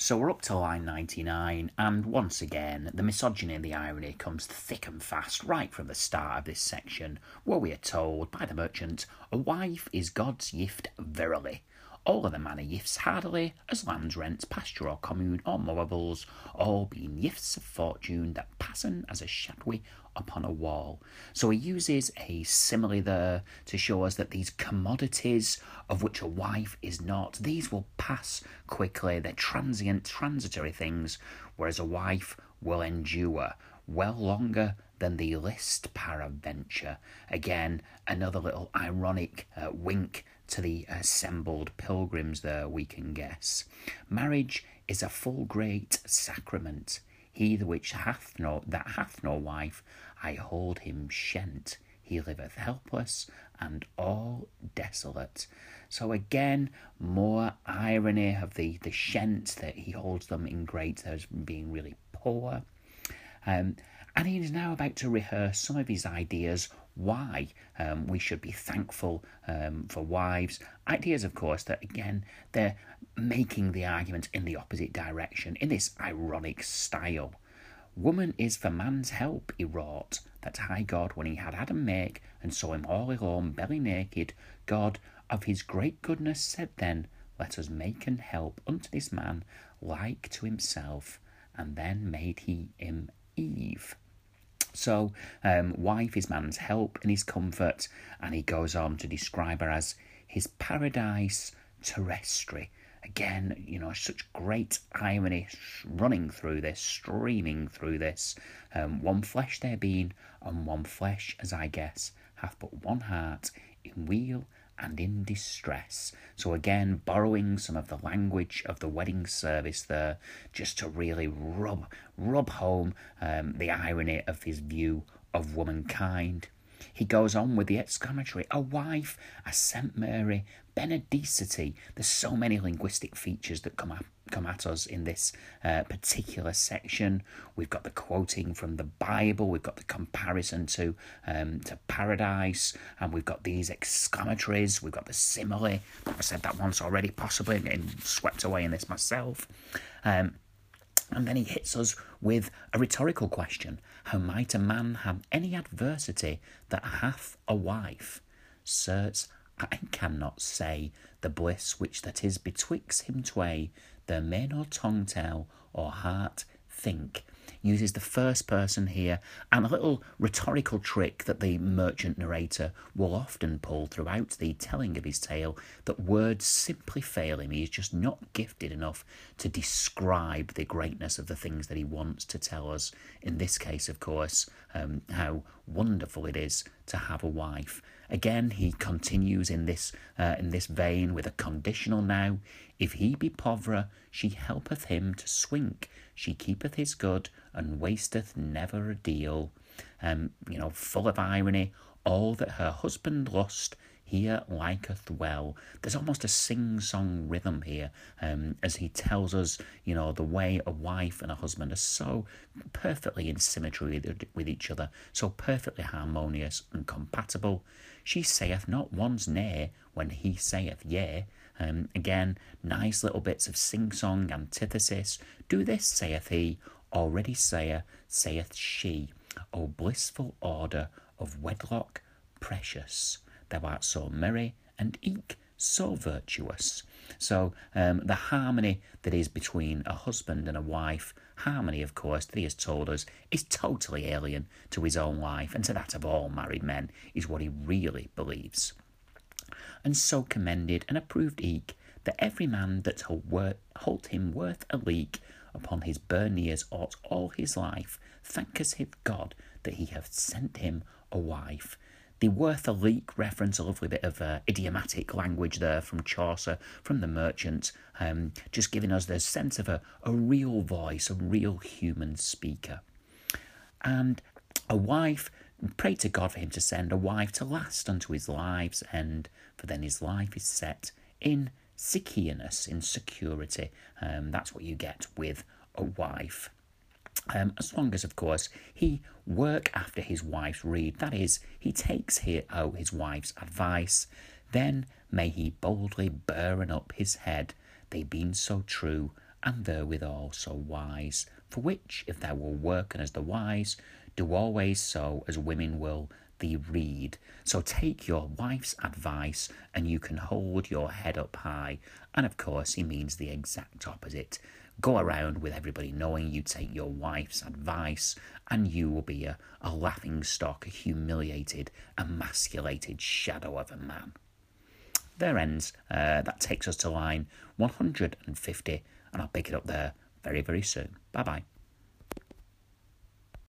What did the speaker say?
So we're up to line 99, and once again, the misogyny and the irony comes thick and fast right from the start of this section, where we are told by the merchant, A wife is God's gift verily. All of the manor gifts hardily, as lands, rents, pasture or commune or movables, all being gifts of fortune that passen as a shadowy upon a wall. So he uses a simile there to show us that these commodities of which a wife is not, these will pass quickly. They're transient, transitory things, whereas a wife will endure well longer than the list peradventure. Again, another little ironic uh, wink to the assembled pilgrims there, we can guess. Marriage is a full great sacrament. He the which hath no that hath no wife, I hold him shent. He liveth helpless and all desolate. So again, more irony of the the shent that he holds them in great as being really poor. Um, and he is now about to rehearse some of his ideas why um, we should be thankful um, for wives. Ideas, of course, that again they're making the argument in the opposite direction in this ironic style. Woman is for man's help, he wrought, that high God, when he had Adam make, and saw him all alone, belly naked, God of his great goodness said then, Let us make and help unto this man like to himself, and then made he him Eve. So, um, wife is man's help and his comfort, and he goes on to describe her as his paradise terrestri. Again, you know, such great irony running through this, streaming through this. Um, one flesh there being, and one flesh, as I guess, hath but one heart in weal and in distress. So again, borrowing some of the language of the wedding service there, just to really rub rub home um, the irony of his view of womankind. He goes on with the exclamatory, a wife, a Saint Mary, benedicite. There's so many linguistic features that come up come at us in this uh, particular section. We've got the quoting from the Bible, we've got the comparison to um, to paradise, and we've got these exclamatories, we've got the simile. I said that once already, possibly, I'm getting swept away in this myself. Um, and then he hits us with a rhetorical question How might a man have any adversity that hath a wife? Certes, I cannot say the bliss which that is betwixt him tway, there men no tongue tell or heart think. Uses the first person here and a little rhetorical trick that the merchant narrator will often pull throughout the telling of his tale that words simply fail him. He is just not gifted enough to describe the greatness of the things that he wants to tell us. In this case, of course, um, how wonderful it is to have a wife. Again, he continues in this uh, in this vein with a conditional now. If he be povera, she helpeth him to swink. She keepeth his good and wasteth never a deal. Um, you know, full of irony. All that her husband lost, here liketh well. There's almost a sing song rhythm here um, as he tells us, you know, the way a wife and a husband are so perfectly in symmetry with, each other, so perfectly harmonious and compatible. She saith not once nay when he saith yea. Um, again, nice little bits of sing song antithesis. Do this, saith he, already saith, saith she. O blissful order of wedlock, precious. Thou art so merry and eke so virtuous. So um, the harmony that is between a husband and a wife, harmony, of course, that he has told us, is totally alien to his own life and to that of all married men, is what he really believes. And so commended and approved eke that every man that hold him worth a leek upon his burn ought all his life thanketh God that he hath sent him a wife the worth a leek reference, a lovely bit of uh, idiomatic language there from Chaucer, from the merchant, um, just giving us the sense of a, a real voice, a real human speaker. And a wife, pray to God for him to send a wife to last unto his life's end, for then his life is set in secureness, in security. Um, that's what you get with a wife. Um, as long as, of course, he work after his wife's rede, that is, he takes here oh his wife's advice, then may he boldly burn up his head, they been so true and therewithal so wise. For which, if thou will worken as the wise, do always so as women will thee read. So take your wife's advice and you can hold your head up high. And of course, he means the exact opposite. Go around with everybody knowing you take your wife's advice and you will be a, a laughing stock, a humiliated, emasculated shadow of a man. There ends. Uh, that takes us to line 150, and I'll pick it up there very, very soon. Bye bye.